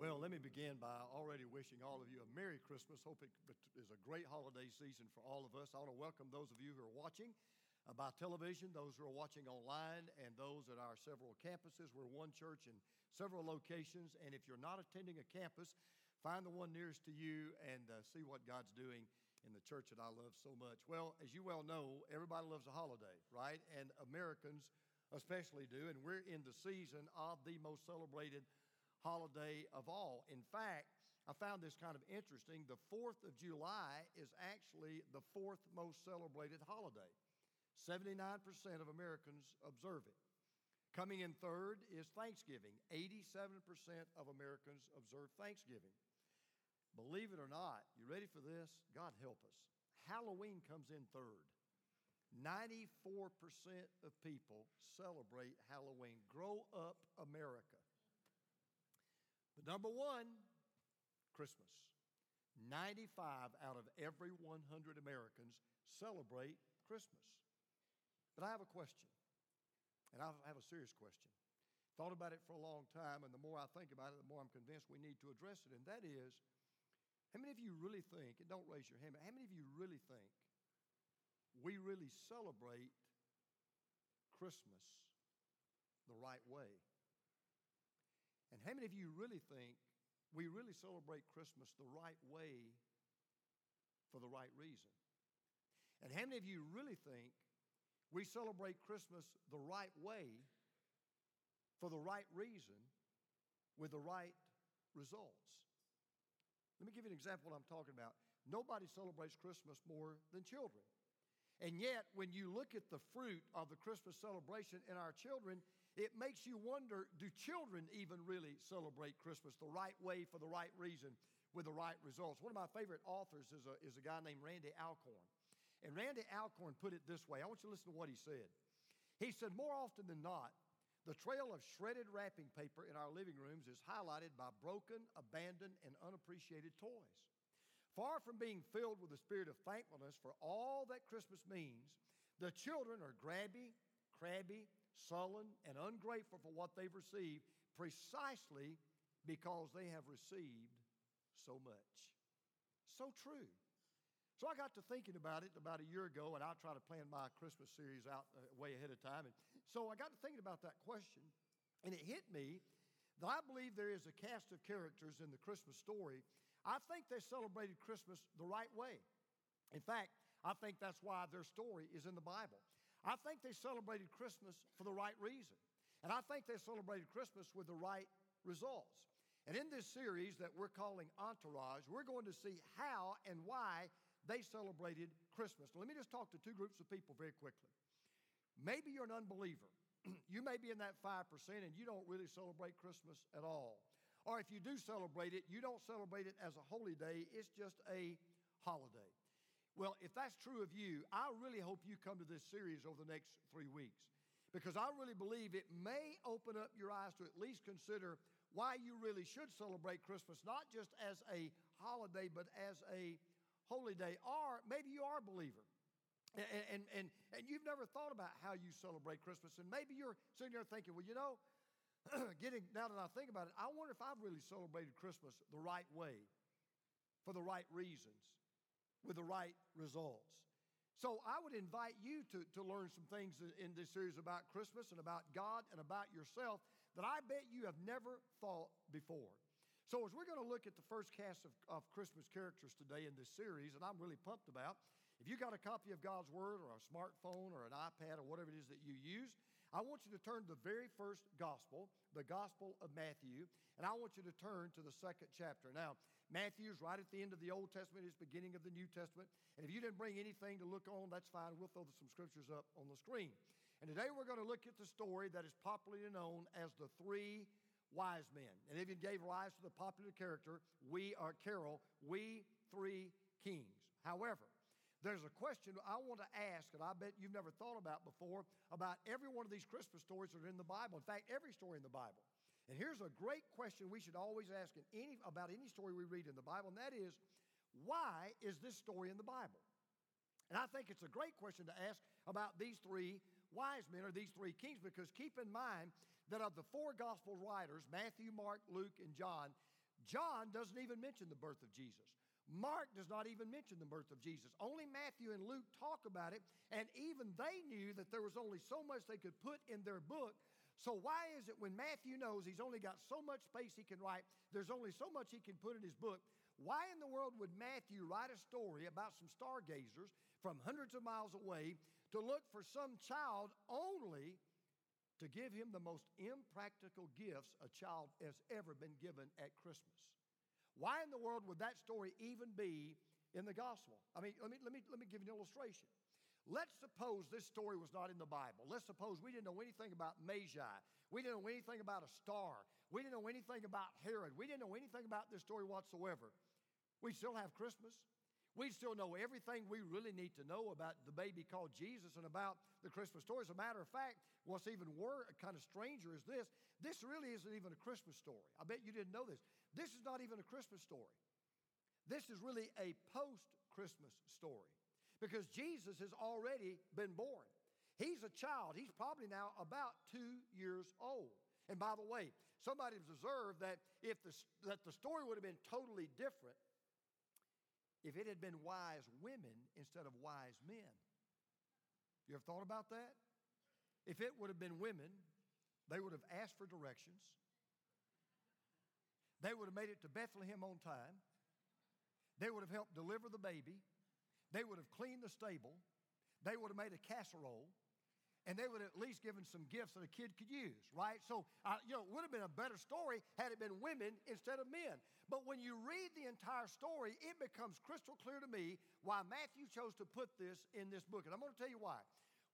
begin by already wishing all of you a Merry Christmas. Hope it is a great holiday season for all of us. I want to welcome those of you who are watching uh, by television, those who are watching online, and those at our several campuses. We're one church in several locations, and if you're not attending a campus, find the one nearest to you and uh, see what God's doing in the church that I love so much. Well, as you well know, everybody loves a holiday, right? And Americans especially do, and we're in the season of the most celebrated holiday of all. In fact, I found this kind of interesting. The 4th of July is actually the fourth most celebrated holiday. 79% of Americans observe it. Coming in third is Thanksgiving. 87% of Americans observe Thanksgiving. Believe it or not, you ready for this? God help us. Halloween comes in third. 94% of people celebrate Halloween. Grow up America. But number one, Christmas. 95 out of every 100 Americans celebrate Christmas. But I have a question, and I have a serious question. Thought about it for a long time, and the more I think about it, the more I'm convinced we need to address it, and that is how many of you really think, and don't raise your hand, how many of you really think we really celebrate Christmas the right way? And how many of you really think we really celebrate Christmas the right way for the right reason? And how many of you really think we celebrate Christmas the right way for the right reason with the right results? Let me give you an example of what I'm talking about. Nobody celebrates Christmas more than children. And yet, when you look at the fruit of the Christmas celebration in our children, it makes you wonder do children even really celebrate Christmas the right way for the right reason with the right results? One of my favorite authors is a, is a guy named Randy Alcorn. And Randy Alcorn put it this way I want you to listen to what he said. He said, More often than not, the trail of shredded wrapping paper in our living rooms is highlighted by broken, abandoned, and unappreciated toys. Far from being filled with the spirit of thankfulness for all that Christmas means, the children are grabby, crabby, sullen, and ungrateful for what they've received precisely because they have received so much. So true. So I got to thinking about it about a year ago, and I try to plan my Christmas series out uh, way ahead of time. And so I got to thinking about that question, and it hit me that I believe there is a cast of characters in the Christmas story. I think they celebrated Christmas the right way. In fact, I think that's why their story is in the Bible. I think they celebrated Christmas for the right reason. And I think they celebrated Christmas with the right results. And in this series that we're calling Entourage, we're going to see how and why they celebrated Christmas. Now, let me just talk to two groups of people very quickly. Maybe you're an unbeliever. you may be in that 5% and you don't really celebrate Christmas at all. Or if you do celebrate it, you don't celebrate it as a holy day, it's just a holiday. Well, if that's true of you, I really hope you come to this series over the next three weeks because I really believe it may open up your eyes to at least consider why you really should celebrate Christmas, not just as a holiday, but as a holy day. Or maybe you are a believer. And, and, and, and you've never thought about how you celebrate Christmas. And maybe you're sitting there thinking, well, you know, getting now that I think about it, I wonder if I've really celebrated Christmas the right way, for the right reasons with the right results. So I would invite you to, to learn some things in this series about Christmas and about God and about yourself that I bet you have never thought before. So as we're going to look at the first cast of, of Christmas characters today in this series, and I'm really pumped about, if you got a copy of God's Word or a smartphone or an iPad or whatever it is that you use, I want you to turn to the very first gospel, the Gospel of Matthew, and I want you to turn to the second chapter. Now, Matthew is right at the end of the Old Testament, it's beginning of the New Testament. And if you didn't bring anything to look on, that's fine. We'll throw some scriptures up on the screen. And today we're going to look at the story that is popularly known as the three wise men. And even gave rise to the popular character, we are Carol, we three kings. However, there's a question I want to ask, and I bet you've never thought about before, about every one of these Christmas stories that are in the Bible. In fact, every story in the Bible. And here's a great question we should always ask in any, about any story we read in the Bible, and that is, why is this story in the Bible? And I think it's a great question to ask about these three wise men or these three kings because keep in mind that of the four gospel writers, Matthew, Mark, Luke, and John, John doesn't even mention the birth of Jesus. Mark does not even mention the birth of Jesus. Only Matthew and Luke talk about it, and even they knew that there was only so much they could put in their book. So, why is it when Matthew knows he's only got so much space he can write, there's only so much he can put in his book? Why in the world would Matthew write a story about some stargazers from hundreds of miles away to look for some child only to give him the most impractical gifts a child has ever been given at Christmas? Why in the world would that story even be in the gospel? I mean, let me, let me, let me give you an illustration. Let's suppose this story was not in the Bible. Let's suppose we didn't know anything about Magi. We didn't know anything about a star. We didn't know anything about Herod. We didn't know anything about this story whatsoever. We still have Christmas. We still know everything we really need to know about the baby called Jesus and about the Christmas story. As a matter of fact, what's even worse, kind of stranger is this this really isn't even a Christmas story. I bet you didn't know this. This is not even a Christmas story. This is really a post Christmas story because Jesus has already been born. He's a child. He's probably now about two years old. And by the way, somebody observed that if the, that the story would have been totally different if it had been wise women instead of wise men. You ever thought about that? If it would have been women, they would have asked for directions. They would have made it to Bethlehem on time. They would have helped deliver the baby. They would have cleaned the stable. They would have made a casserole. And they would have at least given some gifts that a kid could use, right? So, uh, you know, it would have been a better story had it been women instead of men. But when you read the entire story, it becomes crystal clear to me why Matthew chose to put this in this book. And I'm going to tell you why.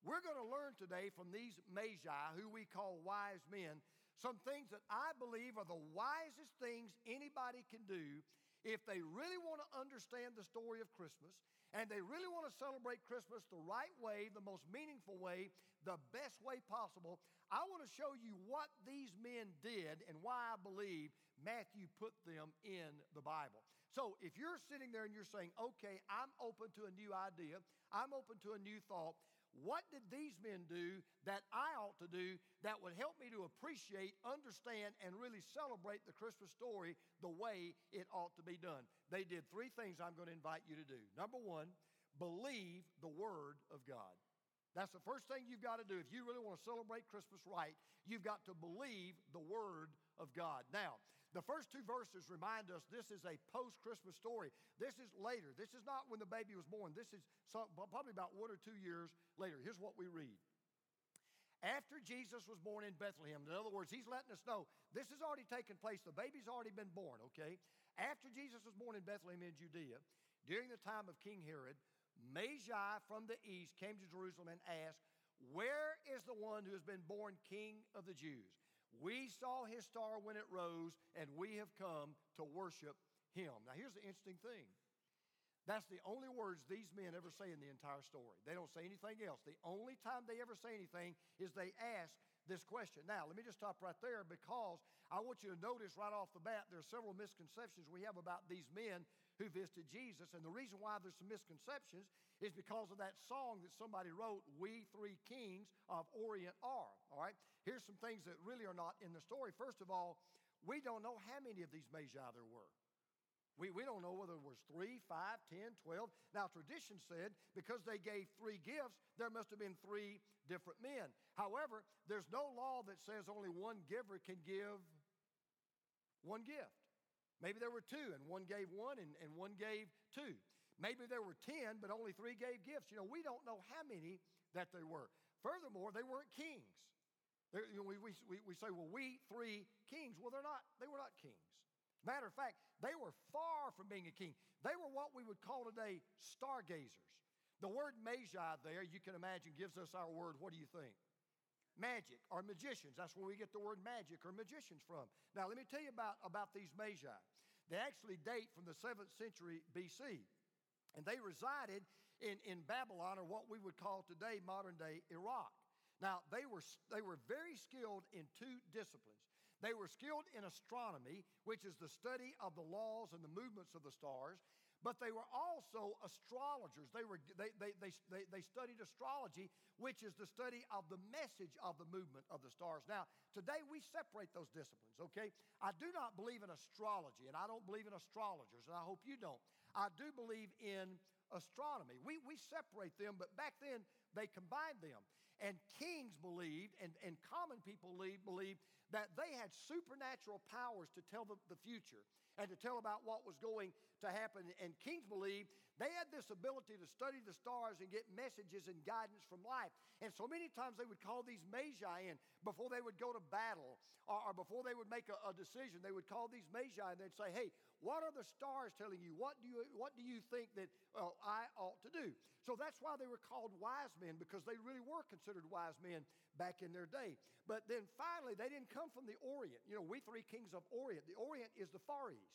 We're going to learn today from these magi, who we call wise men, some things that I believe are the wisest things anybody can do if they really want to understand the story of Christmas and they really want to celebrate Christmas the right way, the most meaningful way, the best way possible. I want to show you what these men did and why I believe Matthew put them in the Bible. So if you're sitting there and you're saying, okay, I'm open to a new idea, I'm open to a new thought, what did these men do that I ought to do that would help me to appreciate, understand, and really celebrate the Christmas story the way it ought to be done? They did three things I'm going to invite you to do. Number one, believe the Word of God. That's the first thing you've got to do. If you really want to celebrate Christmas right, you've got to believe the Word of God. Now, the first two verses remind us this is a post Christmas story. This is later. This is not when the baby was born. This is some, probably about one or two years later. Here's what we read. After Jesus was born in Bethlehem, in other words, he's letting us know this has already taken place. The baby's already been born, okay? After Jesus was born in Bethlehem in Judea, during the time of King Herod, Magi from the east came to Jerusalem and asked, Where is the one who has been born King of the Jews? We saw his star when it rose, and we have come to worship him. Now, here's the interesting thing. That's the only words these men ever say in the entire story. They don't say anything else. The only time they ever say anything is they ask this question. Now, let me just stop right there because I want you to notice right off the bat there are several misconceptions we have about these men who visited Jesus. And the reason why there's some misconceptions is because of that song that somebody wrote, We Three Kings of Orient Are. All right? Here's some things that really are not in the story. First of all, we don't know how many of these Magi there were. We, we don't know whether it was three, five, ten, twelve. Now, tradition said because they gave three gifts, there must have been three different men. However, there's no law that says only one giver can give one gift. Maybe there were two, and one gave one, and, and one gave two. Maybe there were ten, but only three gave gifts. You know, we don't know how many that there were. Furthermore, they weren't kings. You know, we, we, we say, well, we three kings. Well, they're not, they were not kings. Matter of fact, they were far from being a king. They were what we would call today stargazers. The word magi there, you can imagine, gives us our word. What do you think? Magic or magicians. That's where we get the word magic or magicians from. Now, let me tell you about, about these magi. They actually date from the 7th century BC, and they resided in, in Babylon, or what we would call today modern day Iraq. Now, they were, they were very skilled in two disciplines. They were skilled in astronomy, which is the study of the laws and the movements of the stars, but they were also astrologers. They, were, they, they, they, they, studied astrology, which is the study of the message of the movement of the stars. Now, today we separate those disciplines, okay? I do not believe in astrology, and I don't believe in astrologers, and I hope you don't. I do believe in astronomy. We, we separate them, but back then they combined them. And kings believed, and, and common people believed, believed that they had supernatural powers to tell the, the future and to tell about what was going to happen. And kings believed they had this ability to study the stars and get messages and guidance from life. And so many times they would call these magi in before they would go to battle or, or before they would make a, a, decision. They would call these magi and they'd say, Hey, what are the stars telling you? What do you, what do you think that uh, I ought to do? So that's why they were called wise men because they really were considered wise men back in their day. But then finally, they didn't come from the Orient. You know, we three kings of Orient. The Orient is the Far East.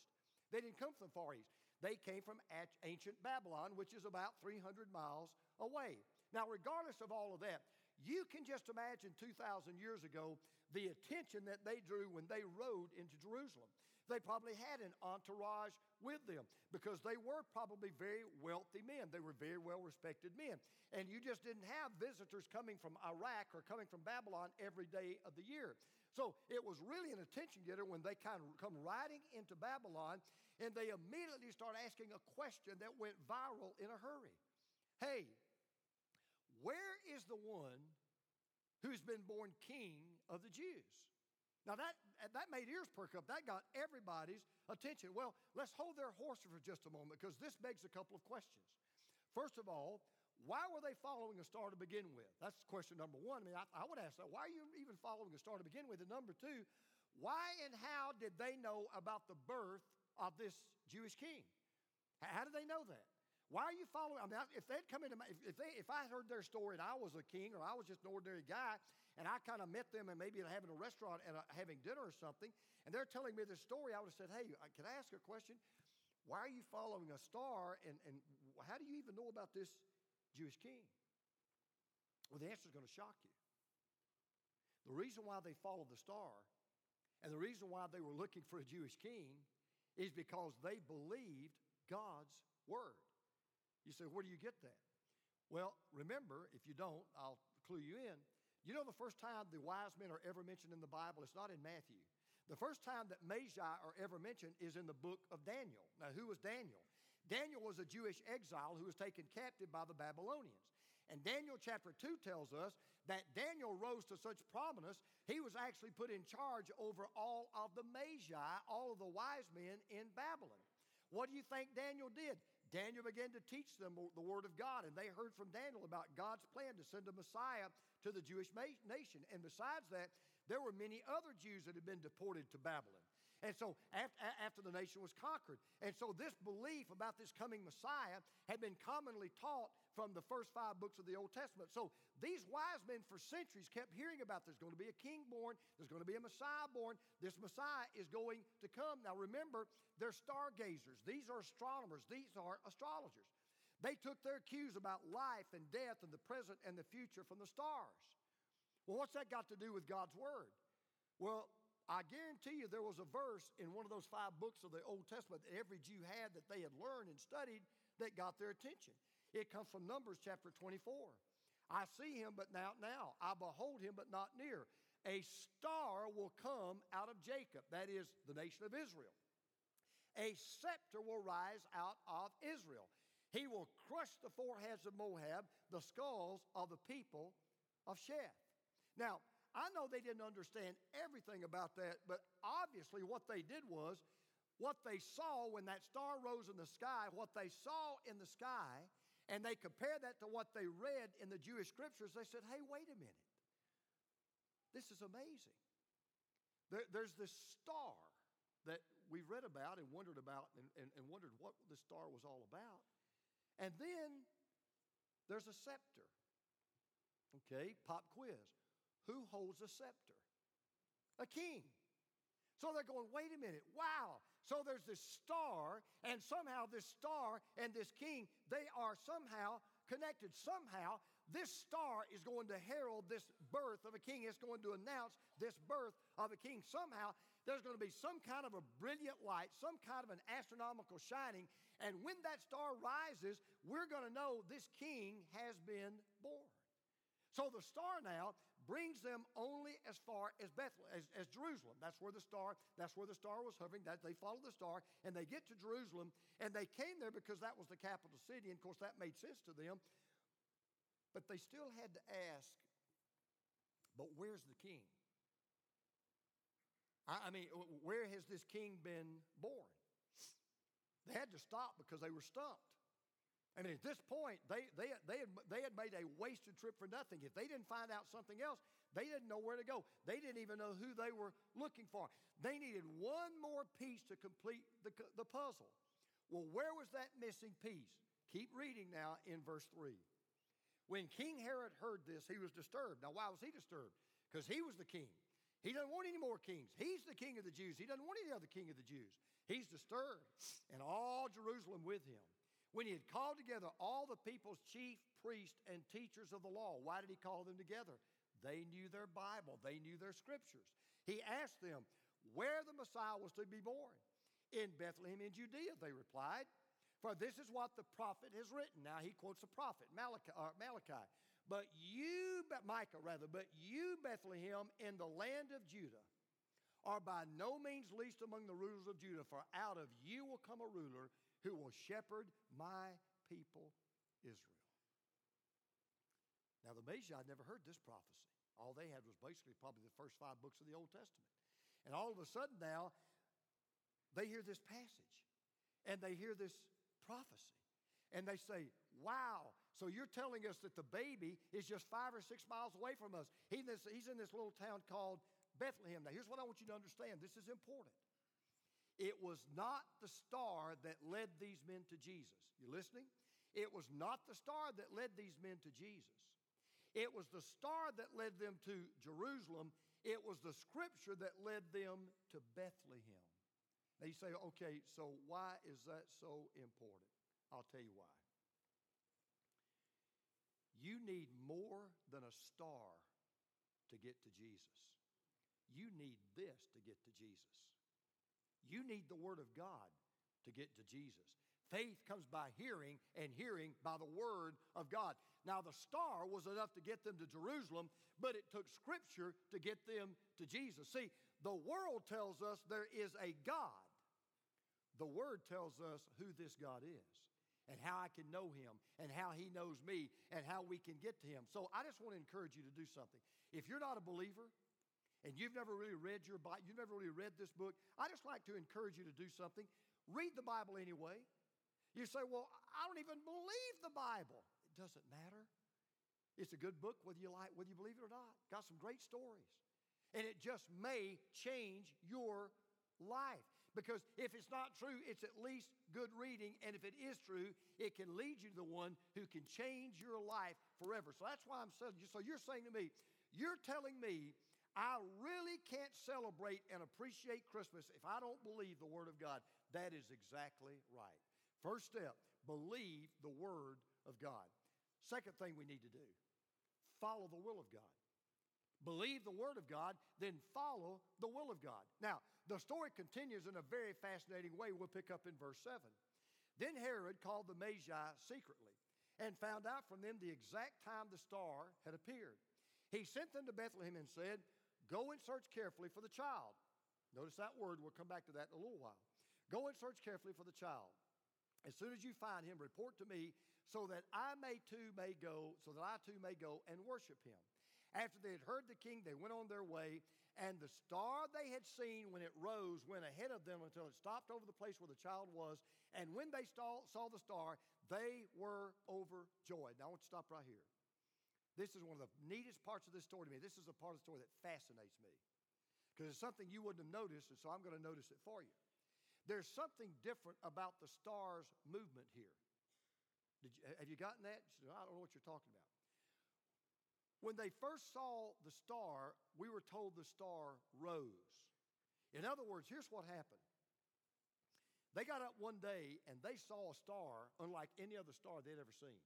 They didn't come from the Far East. They came from ancient Babylon, which is about 300 miles away. Now, regardless of all of that, you can just imagine 2,000 years ago the attention that they drew when they rode into Jerusalem. They probably had an entourage with them because they were probably very wealthy men. They were very well respected men. And you just didn't have visitors coming from Iraq or coming from Babylon every day of the year. So it was really an attention getter when they kind of come riding into Babylon and they immediately start asking a question that went viral in a hurry. Hey, where is the one who's been born king of the Jews? Now that, that made ears perk up. That got everybody's attention. Well, let's hold their horses for just a moment because this begs a couple of questions. First of all, why were they following a star to begin with? That's question number one. I mean, I, I would ask that. Why are you even following a star to begin with? And number two, why and how did they know about the birth of this Jewish king? How did they know that? Why are you following? I mean, if they'd come into my, if, they, if I heard their story and I was a king or I was just an ordinary guy and I kind of met them and maybe having a restaurant and uh, having dinner or something, and they're telling me their story, I would have said, hey, can I ask a question? Why are you following a star and, and how do you even know about this Jewish king? Well, the answer is going to shock you. The reason why they followed the star and the reason why they were looking for a Jewish king is because they believed God's word. You say, where do you get that? Well, remember, if you don't, I'll clue you in. You know, the first time the wise men are ever mentioned in the Bible, it's not in Matthew. The first time that Magi are ever mentioned is in the book of Daniel. Now, who was Daniel? Daniel was a Jewish exile who was taken captive by the Babylonians. And Daniel chapter 2 tells us that Daniel rose to such prominence, he was actually put in charge over all of the Magi, all of the wise men in Babylon. What do you think Daniel did? Daniel began to teach them the word of God, and they heard from Daniel about God's plan to send a Messiah to the Jewish nation. And besides that, there were many other Jews that had been deported to Babylon. And so after, after, the nation was conquered. And so this belief about this coming Messiah had been commonly taught from the first five books of the Old Testament. So these wise men for centuries kept hearing about there's going to be a king born, there's going to be a Messiah born, this Messiah is going to come. Now remember, they're stargazers, these are astronomers, these are astrologers. They took their cues about life and death and the present and the future from the stars. Well, what's that got to do with God's Word? Well, I guarantee you there was a verse in one of those five books of the Old Testament that every Jew had that they had learned and studied that got their attention. It comes from Numbers chapter 24. I see him, but not now. I behold him, but not near. A star will come out of Jacob, that is the nation of Israel. A scepter will rise out of Israel. He will crush the foreheads of Moab, the skulls of the people of Sheth. Now, I know they didn't understand everything about that, but obviously what they did was what they saw when that star rose in the sky, what they saw in the sky, and they compared that to what they read in the Jewish scriptures, they said, hey, wait a minute. This is amazing. There, there's this star that we read about and wondered about and, and, and wondered what the star was all about. And then there's a scepter. Okay, pop quiz. Who holds a scepter? A king. So they're going, wait a minute, wow. So there's this star, and somehow this star and this king, they are somehow connected. Somehow this star is going to herald this birth of a king. It's going to announce this birth of a king. Somehow there's going to be some kind of a brilliant light, some kind of an astronomical shining, And when that star rises, we're going to know this king has been born. So the star now brings them only as far as Bethlehem, as, as, Jerusalem. That's where the star, that's where the star was hovering. That they followed the star, and they get to Jerusalem, and they came there because that was the capital city, and of course that made sense to them. But they still had to ask, but where's the king? I, I mean, where has this king been born? They had to stop because they were stumped. I mean, at this point, they, they, they, had, they had made a wasted trip for nothing. If they didn't find out something else, they didn't know where to go. They didn't even know who they were looking for. They needed one more piece to complete the, the puzzle. Well, where was that missing piece? Keep reading now in verse 3. When King Herod heard this, he was disturbed. Now, why was he disturbed? Because he was the king. He doesn't want any more kings. He's the king of the Jews. He doesn't want any other king of the Jews. He's disturbed, and all Jerusalem with him when he had called together all the people's chief priests and teachers of the law. Why did he call them together? They knew their Bible, they knew their scriptures. He asked them where the Messiah was to be born. In Bethlehem in Judea, they replied. For this is what the prophet has written. Now he quotes a prophet, Malachi. Uh, Malachi. But you, Micah rather, but you, Bethlehem, in the land of Judah, are by no means least among the rulers of Judah, for out of you will come a ruler who will shepherd my people Israel. Now, the Magi never heard this prophecy. All they had was basically probably the first five books of the Old Testament. And all of a sudden now, they hear this passage and they hear this prophecy. And they say, Wow, so you're telling us that the baby is just five or six miles away from us. He, this, he's in this little town called Bethlehem. Now, here's what I want you to understand this is important. It was not the star that led these men to Jesus. You listening? It was not the star that led these men to Jesus. It was the star that led them to Jerusalem. It was the scripture that led them to Bethlehem. Now you say, okay, so why is that so important? I'll tell you why. You need more than a star to get to Jesus. You need this to get to Jesus. You need the Word of God to get to Jesus. Faith comes by hearing, and hearing by the Word of God. Now, the star was enough to get them to Jerusalem, but it took Scripture to get them to Jesus. See, the world tells us there is a God. The Word tells us who this God is and how I can know Him and how He knows me and how we can get to Him. So I just want to encourage you to do something. If you're not a believer, and you've never really read your Bible, you've never really read this book, I just like to encourage you to do something. Read the Bible anyway. You say, Well, I don't even believe the Bible. It doesn't matter. It's a good book, whether you like, whether you believe it or not. Got some great stories. And it just may change your life. Because if it's not true, it's at least good reading. And if it is true, it can lead you to the one who can change your life forever. So that's why I'm saying, so you're saying to me, you're telling me I really can't celebrate and appreciate Christmas if I don't believe the Word of God. That is exactly right. First step believe the Word of God. Second thing we need to do follow the will of God. Believe the Word of God, then follow the will of God. Now, the story continues in a very fascinating way. We'll pick up in verse 7. Then Herod called the Magi secretly and found out from them the exact time the star had appeared. He sent them to Bethlehem and said, Go and search carefully for the child. Notice that word, we'll come back to that in a little while. Go and search carefully for the child. As soon as you find him, report to me so that I may too may go, so that I too may go and worship him. After they had heard the king, they went on their way, and the star they had seen when it rose went ahead of them until it stopped over the place where the child was. And when they saw, the star, they were overjoyed. Now I want to stop right here. This is one of the neatest parts of this story to me. This is a part of the story that fascinates me because it's something you wouldn't have noticed, and so I'm going to notice it for you. There's something different about the star's movement here. You, have you gotten that? I don't know what you're talking about. When they first saw the star, we were told the star rose. In other words, here's what happened. They got up one day and they saw a star unlike any other star they'd ever seen.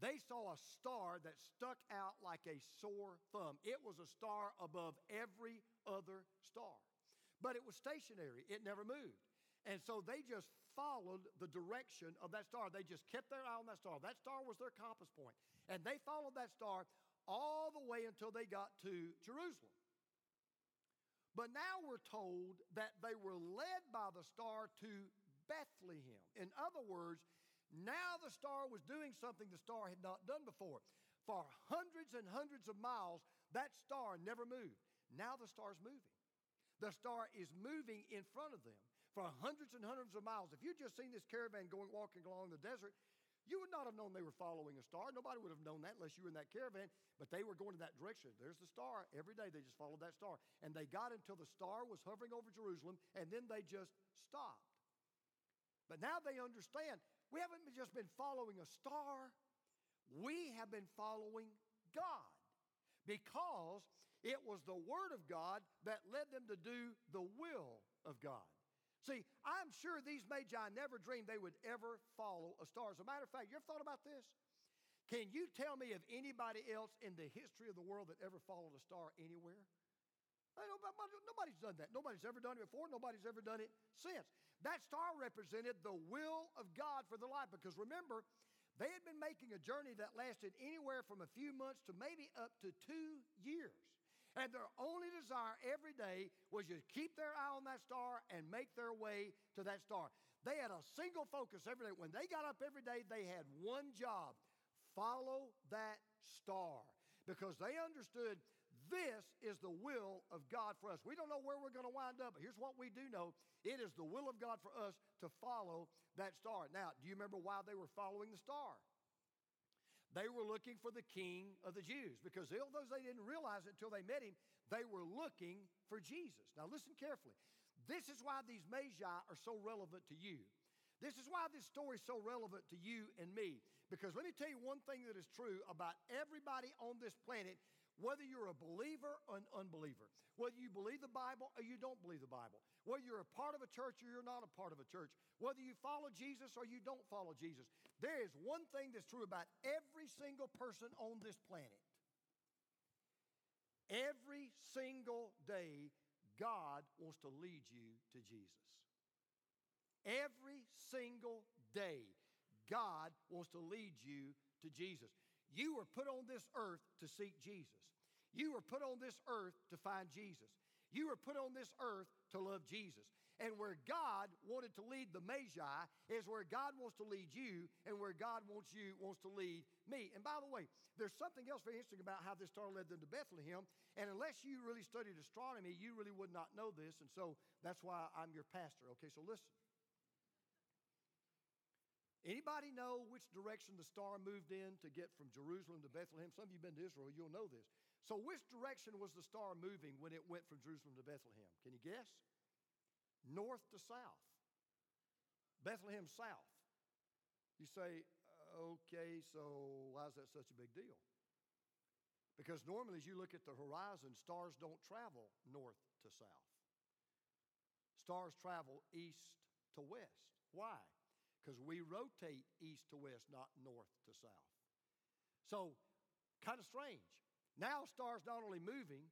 They saw a star that stuck out like a sore thumb. It was a star above every other star, but it was stationary, it never moved. And so they just followed the direction of that star. They just kept their eye on that star. That star was their compass point. And they followed that star all the way until they got to Jerusalem. But now we're told that they were led by the star to Bethlehem. In other words, now the star was doing something the star had not done before. For hundreds and hundreds of miles, that star never moved. Now the star's moving. The star is moving in front of them for hundreds and hundreds of miles. If you'd just seen this caravan going walking along the desert, you would not have known they were following a star. Nobody would have known that unless you were in that caravan, but they were going in that direction. There's the star. Every day they just followed that star. And they got until the star was hovering over Jerusalem, and then they just stopped. But now they understand we haven't just been following a star, we have been following God because it was the Word of God that led them to do the will of God. See, I'm sure these magi never dreamed they would ever follow a star. As a matter of fact, you ever thought about this? Can you tell me of anybody else in the history of the world that ever followed a star anywhere? Nobody's done that. Nobody's ever done it before. Nobody's ever done it since. That star represented the will of God for their life because remember, they had been making a journey that lasted anywhere from a few months to maybe up to two years. And their only desire every day was to keep their eye on that star and make their way to that star. They had a single focus every day. When they got up every day, they had one job follow that star because they understood this is the will of God for us. We don't know where we're going to wind up, but here's what we do know it is the will of God for us to follow that star. Now, do you remember why they were following the star? They were looking for the king of the Jews because although they didn't realize it until they met him, they were looking for Jesus. Now, listen carefully. This is why these Magi are so relevant to you. This is why this story is so relevant to you and me. Because let me tell you one thing that is true about everybody on this planet, whether you're a believer or an unbeliever, whether you believe the Bible or you don't believe the Bible, whether you're a part of a church or you're not a part of a church, whether you follow Jesus or you don't follow Jesus, there is one thing that's true about every single person on this planet. Every single day, God wants to lead you to Jesus. Every single day, God wants to lead you to Jesus. You were put on this earth to seek Jesus. You were put on this earth to find Jesus. You were put on this earth to love Jesus. And where God wanted to lead the Magi is where God wants to lead you and where God wants you wants to lead me. And by the way, there's something else very interesting about how this star led them to Bethlehem. And unless you really studied astronomy, you really would not know this. And so that's why I'm your pastor. Okay, so listen. Anybody know which direction the star moved in to get from Jerusalem to Bethlehem? Some of you have been to Israel, you'll know this. So, which direction was the star moving when it went from Jerusalem to Bethlehem? Can you guess? North to south. Bethlehem south. You say, okay, so why is that such a big deal? Because normally, as you look at the horizon, stars don't travel north to south. Stars travel east to west. Why? Because we rotate east to west, not north to south. So, kind of strange. Now, stars not only moving,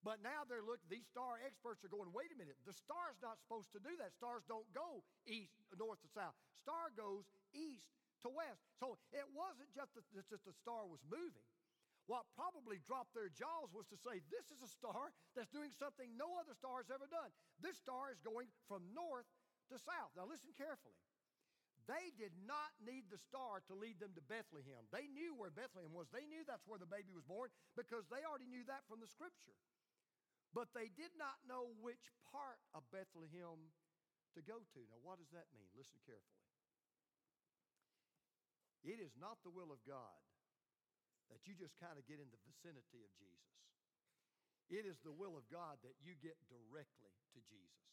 but now they're looking, these star experts are going, wait a minute, the star's not supposed to do that. Stars don't go east, north to south. Star goes east to west. So it wasn't just that just the star was moving. What probably dropped their jaws was to say, this is a star that's doing something no other star has ever done. This star is going from north to south. Now listen carefully. They did not need the star to lead them to Bethlehem. They knew where Bethlehem was. They knew that's where the baby was born because they already knew that from the scripture. But they did not know which part of Bethlehem to go to. Now, what does that mean? Listen carefully. It is not the will of God that you just kind of get in the vicinity of Jesus. It is the will of God that you get directly to Jesus.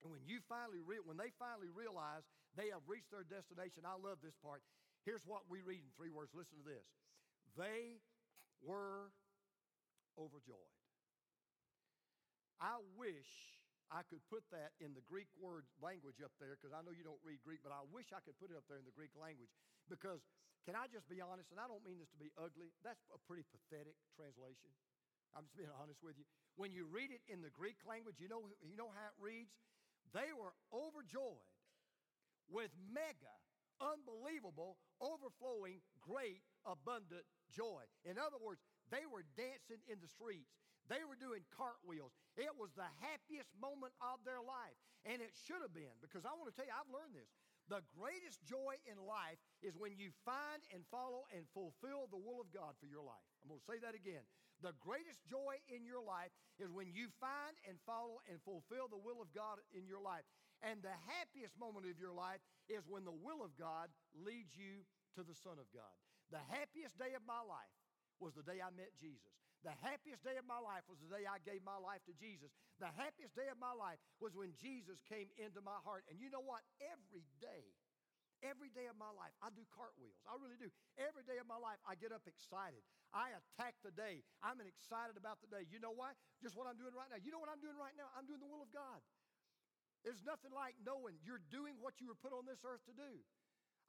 And when you finally re- when they finally realize they have reached their destination, I love this part. Here's what we read in three words. Listen to this. They were overjoyed. I wish I could put that in the Greek word language up there because I know you don't read Greek, but I wish I could put it up there in the Greek language because can I just be honest, and I don't mean this to be ugly, that's a pretty pathetic translation. I'm just being honest with you. When you read it in the Greek language, you know, you know how it reads? They were overjoyed with mega, unbelievable, overflowing, great, abundant joy. In other words, they were dancing in the streets. They were doing cartwheels. It was the happiest moment of their life. And it should have been, because I want to tell you, I've learned this. The greatest joy in life is when you find and follow and fulfill the will of God for your life. I'm going to say that again. The greatest joy in your life is when you find and follow and fulfill the will of God in your life. And the happiest moment of your life is when the will of God leads you to the Son of God. The happiest day of my life was the day I met Jesus. The happiest day of my life was the day I gave my life to Jesus. The happiest day of my life was when Jesus came into my heart. And you know what? Every day, every day of my life, I do cartwheels. I really do. Every day of my life, I get up excited. I attack the day. I'm excited about the day. You know why? Just what I'm doing right now. You know what I'm doing right now? I'm doing the will of God. There's nothing like knowing you're doing what you were put on this earth to do.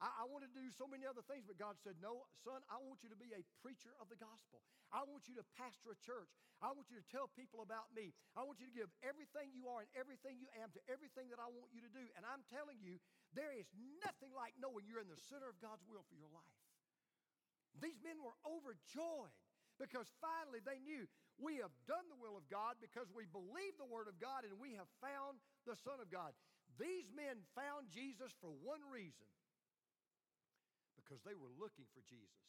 I, I wanted to do so many other things, but God said, No, son, I want you to be a preacher of the gospel. I want you to pastor a church. I want you to tell people about me. I want you to give everything you are and everything you am to everything that I want you to do. And I'm telling you, there is nothing like knowing you're in the center of God's will for your life. These men were overjoyed because finally they knew we have done the will of God because we believe the word of God and we have found the Son of God. These men found Jesus for one reason because they were looking for Jesus.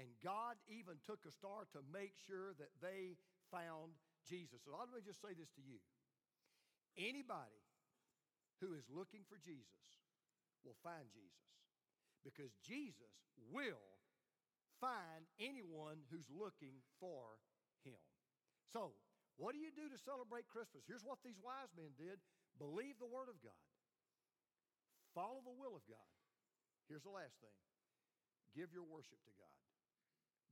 And God even took a star to make sure that they found Jesus. So let me just say this to you. Anybody who is looking for Jesus will find Jesus because Jesus will find anyone who's looking for him. So, what do you do to celebrate Christmas? Here's what these wise men did believe the Word of God, follow the will of God. Here's the last thing give your worship to God.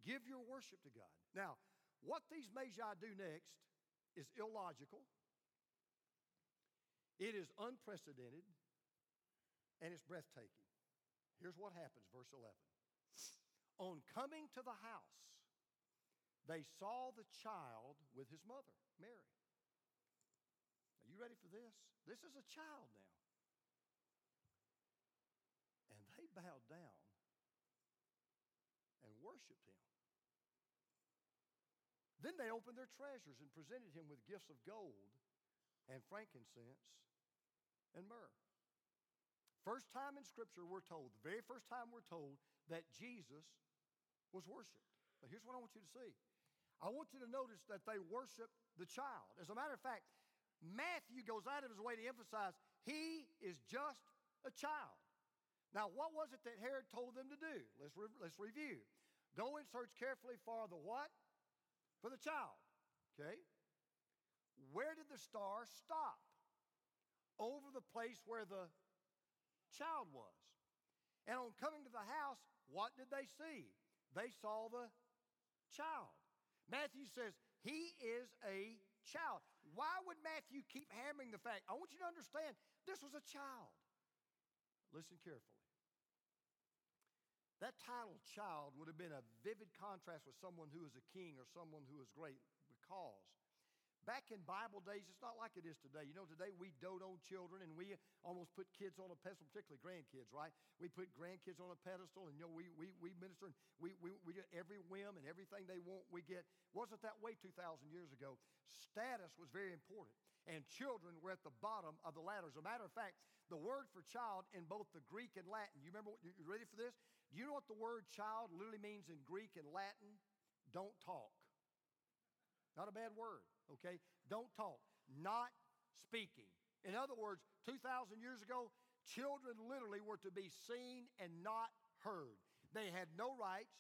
Give your worship to God. Now, what these Magi do next is illogical, it is unprecedented, and it's breathtaking. Here's what happens, verse 11. On coming to the house, they saw the child with his mother, Mary. Are you ready for this? This is a child now. And they bowed down and worshiped him. Then they opened their treasures and presented him with gifts of gold and frankincense and myrrh. First time in Scripture, we're told, the very first time we're told that Jesus was worshiped. But here's what I want you to see I want you to notice that they worshiped the child. As a matter of fact, Matthew goes out of his way to emphasize he is just a child. Now, what was it that Herod told them to do? Let's, re- let's review. Go and search carefully for the what? For the child. Okay? Where did the star stop? Over the place where the child was. And on coming to the house, what did they see? They saw the child. Matthew says, He is a child. Why would Matthew keep hammering the fact? I want you to understand this was a child. Listen carefully. That title, child, would have been a vivid contrast with someone who is a king or someone who is great because back in Bible days, it's not like it is today. You know, today we dote on children and we almost put kids on a pedestal, particularly grandkids, right? We put grandkids on a pedestal and, you know, we, we, we minister and we, we, we get every whim and everything they want we get. Wasn't that way 2,000 years ago? Status was very important and children were at the bottom of the ladder. As a matter of fact, the word for child in both the Greek and Latin, you remember, you ready for this? Do you know what the word child literally means in Greek and Latin? Don't talk. Not a bad word, okay? Don't talk. Not speaking. In other words, 2,000 years ago, children literally were to be seen and not heard. They had no rights,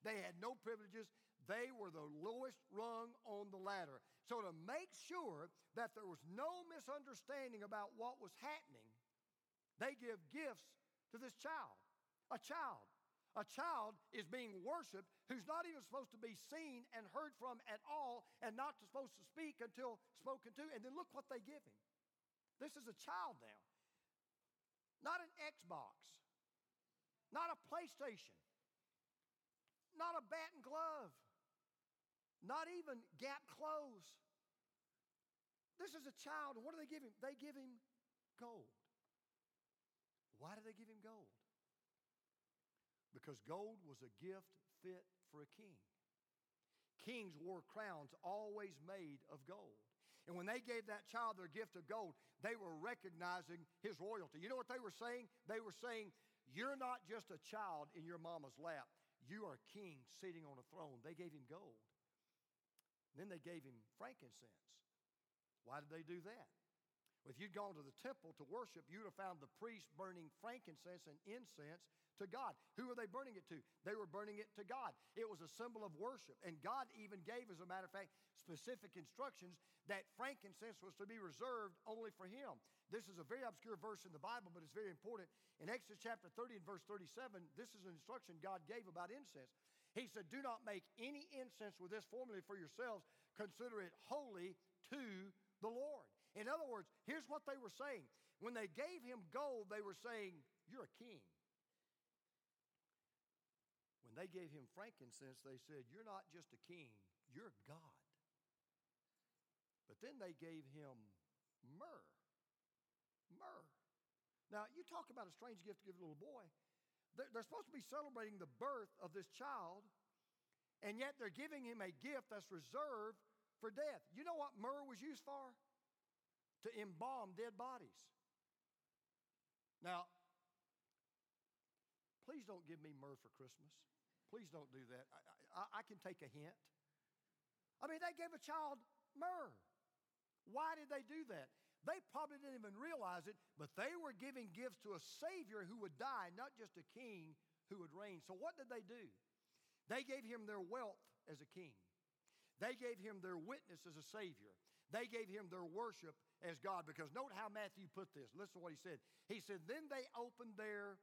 they had no privileges, they were the lowest rung on the ladder. So, to make sure that there was no misunderstanding about what was happening, they give gifts to this child. A child. A child is being worshiped who's not even supposed to be seen and heard from at all and not supposed to speak until spoken to. And then look what they give him. This is a child now. Not an Xbox, not a PlayStation, not a bat and glove, not even Gap clothes. This is a child, and what do they give him? They give him gold. Why do they give him gold? Because gold was a gift fit for a king. Kings wore crowns always made of gold. And when they gave that child their gift of gold, they were recognizing his royalty. You know what they were saying? They were saying, You're not just a child in your mama's lap, you are a king sitting on a throne. They gave him gold. Then they gave him frankincense. Why did they do that? Well, if you'd gone to the temple to worship, you would have found the priest burning frankincense and incense to God. Who were they burning it to? They were burning it to God. It was a symbol of worship. And God even gave, as a matter of fact, specific instructions that frankincense was to be reserved only for Him. This is a very obscure verse in the Bible, but it's very important. In Exodus chapter 30 and verse 37, this is an instruction God gave about incense. He said, Do not make any incense with this formula for yourselves, consider it holy to the Lord. In other words, here's what they were saying. When they gave him gold, they were saying, You're a king. They gave him frankincense, they said, You're not just a king, you're God. But then they gave him myrrh. Myrrh. Now, you talk about a strange gift to give a little boy. They're, they're supposed to be celebrating the birth of this child, and yet they're giving him a gift that's reserved for death. You know what myrrh was used for? to embalm dead bodies. Now, please don't give me myrrh for Christmas. Please don't do that. I, I, I, can take a hint. I mean, they gave a child myrrh. Why did they do that? They probably didn't even realize it, but they were giving gifts to a Savior who would die, not just a king who would reign. So, what did they do? They gave him their wealth as a king, they gave him their witness as a Savior, they gave him their worship as God. Because note how Matthew put this. Listen to what he said. He said, Then they opened their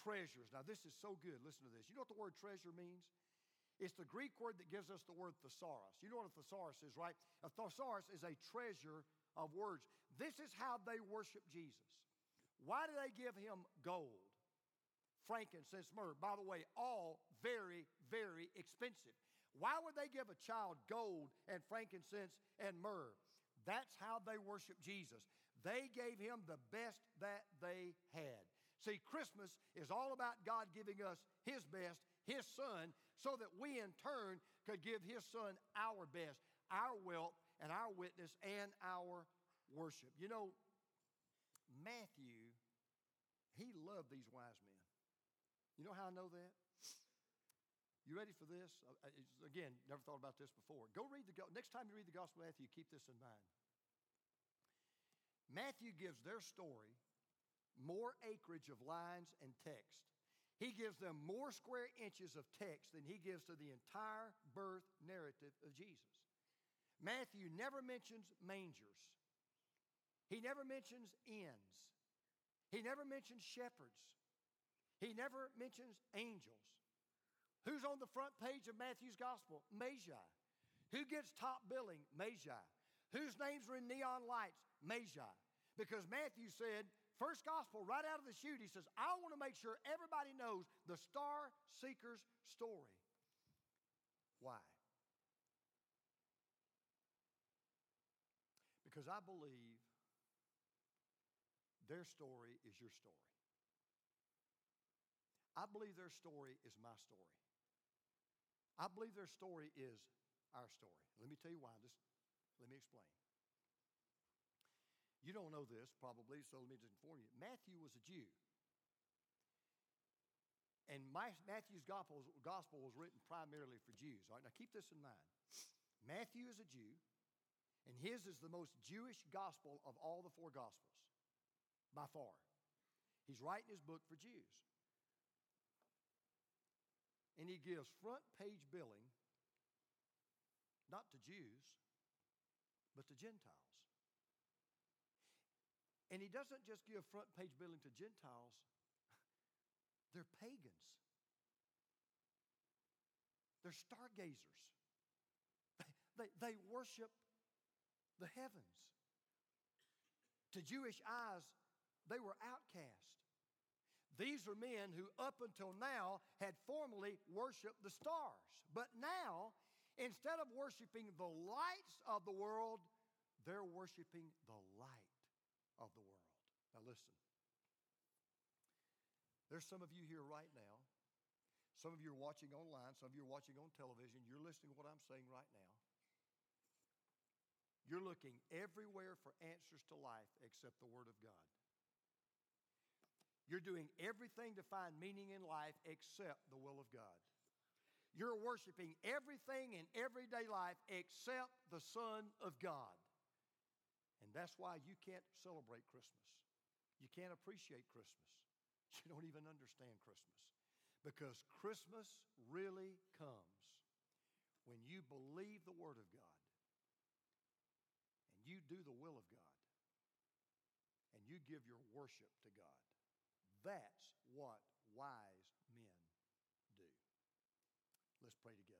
treasures. Now, this is so good. Listen to this. You know what the word treasure means? It's the Greek word that gives us the word thesaurus. You know what a thesaurus is, right? A thesaurus is a treasure of words. This is how they worship Jesus. Why do they give him gold, frankincense, myrrh? By the way, all very, very expensive. Why would they give a child gold and frankincense and myrrh? That's how they worship Jesus. They gave him the best that they had. See, Christmas is all about God giving us his best, his son, so that we in turn could give his son our best, our wealth, and our witness, and our worship. You know, Matthew, he loved these wise men. You know how I know that? You ready for this? Uh, uh, again, never thought about this before. Go read the next time you read the Gospel of Matthew, keep this in mind. Matthew gives their story more acreage of lines and text. He gives them more square inches of text than he gives to the entire birth narrative of Jesus. Matthew never mentions mangers. He never mentions inns. He never mentions shepherds. He never mentions angels. Who's on the front page of Matthew's gospel? Magi. Who gets top billing? Magi. Whose names are in neon lights? Magi. Because Matthew said, first gospel, right out of the chute, he says, I want to make sure everybody knows the star seeker's story. Why? Because I believe their story is your story. I believe their story is my story. I believe their story is our story. Let me tell you why. Just let me explain. You don't know this probably, so let me just inform you. Matthew was a Jew. And my, Matthew's gospel, gospel was written primarily for Jews. All right, now keep this in mind. Matthew is a Jew, and his is the most Jewish gospel of all the four gospels, by far. He's writing his book for Jews and he gives front page billing not to Jews, but to Gentiles. And he doesn't just give front page billing to Gentiles, they're pagans. They're stargazers. They, they, they worship the heavens. To Jewish eyes, they were outcasts. These are men who, up until now, had formerly worshiped the stars. But now, instead of worshiping the lights of the world, they're worshiping the light of the world. Now, listen. There's some of you here right now. Some of you are watching online. Some of you are watching on television. You're listening to what I'm saying right now. You're looking everywhere for answers to life except the Word of God. You're doing everything to find meaning in life except the will of God. You're worshiping everything in everyday life except the Son of God. And that's why you can't celebrate Christmas. You can't appreciate Christmas. You don't even understand Christmas. Because Christmas really comes when you believe the Word of God and you do the will of God and you give your worship to God. That's what wise men do. Let's pray together.